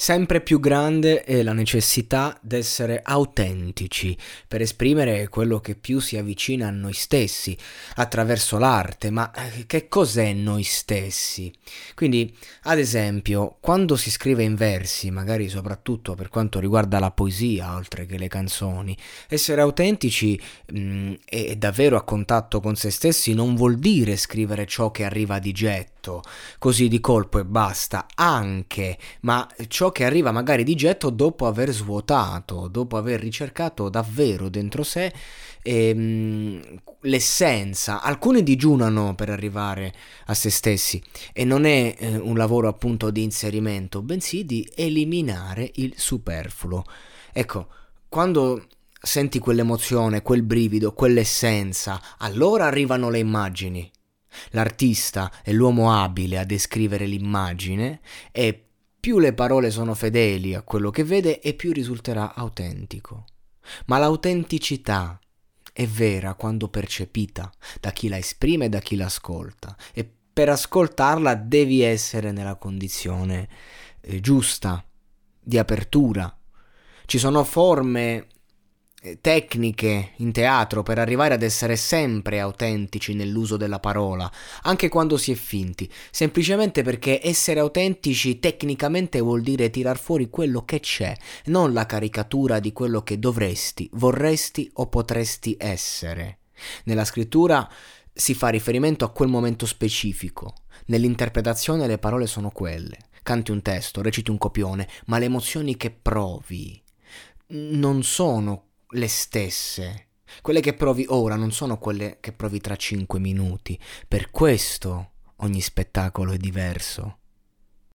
Sempre più grande è la necessità d'essere autentici per esprimere quello che più si avvicina a noi stessi attraverso l'arte, ma eh, che cos'è noi stessi? Quindi, ad esempio, quando si scrive in versi, magari soprattutto per quanto riguarda la poesia, oltre che le canzoni, essere autentici mh, mm, e davvero a contatto con se stessi non vuol dire scrivere ciò che arriva di getto, così di colpo e basta, anche, ma ciò che arriva magari di getto dopo aver svuotato, dopo aver ricercato davvero dentro sé ehm, l'essenza. Alcuni digiunano per arrivare a se stessi e non è eh, un lavoro appunto di inserimento, bensì di eliminare il superfluo. Ecco, quando senti quell'emozione, quel brivido, quell'essenza, allora arrivano le immagini. L'artista è l'uomo abile a descrivere l'immagine e più le parole sono fedeli a quello che vede e più risulterà autentico. Ma l'autenticità è vera quando percepita da chi la esprime e da chi l'ascolta e per ascoltarla devi essere nella condizione eh, giusta di apertura. Ci sono forme tecniche in teatro per arrivare ad essere sempre autentici nell'uso della parola, anche quando si è finti, semplicemente perché essere autentici tecnicamente vuol dire tirar fuori quello che c'è, non la caricatura di quello che dovresti, vorresti o potresti essere. Nella scrittura si fa riferimento a quel momento specifico, nell'interpretazione le parole sono quelle. Canti un testo, reciti un copione, ma le emozioni che provi non sono le stesse. Quelle che provi ora non sono quelle che provi tra cinque minuti. Per questo ogni spettacolo è diverso.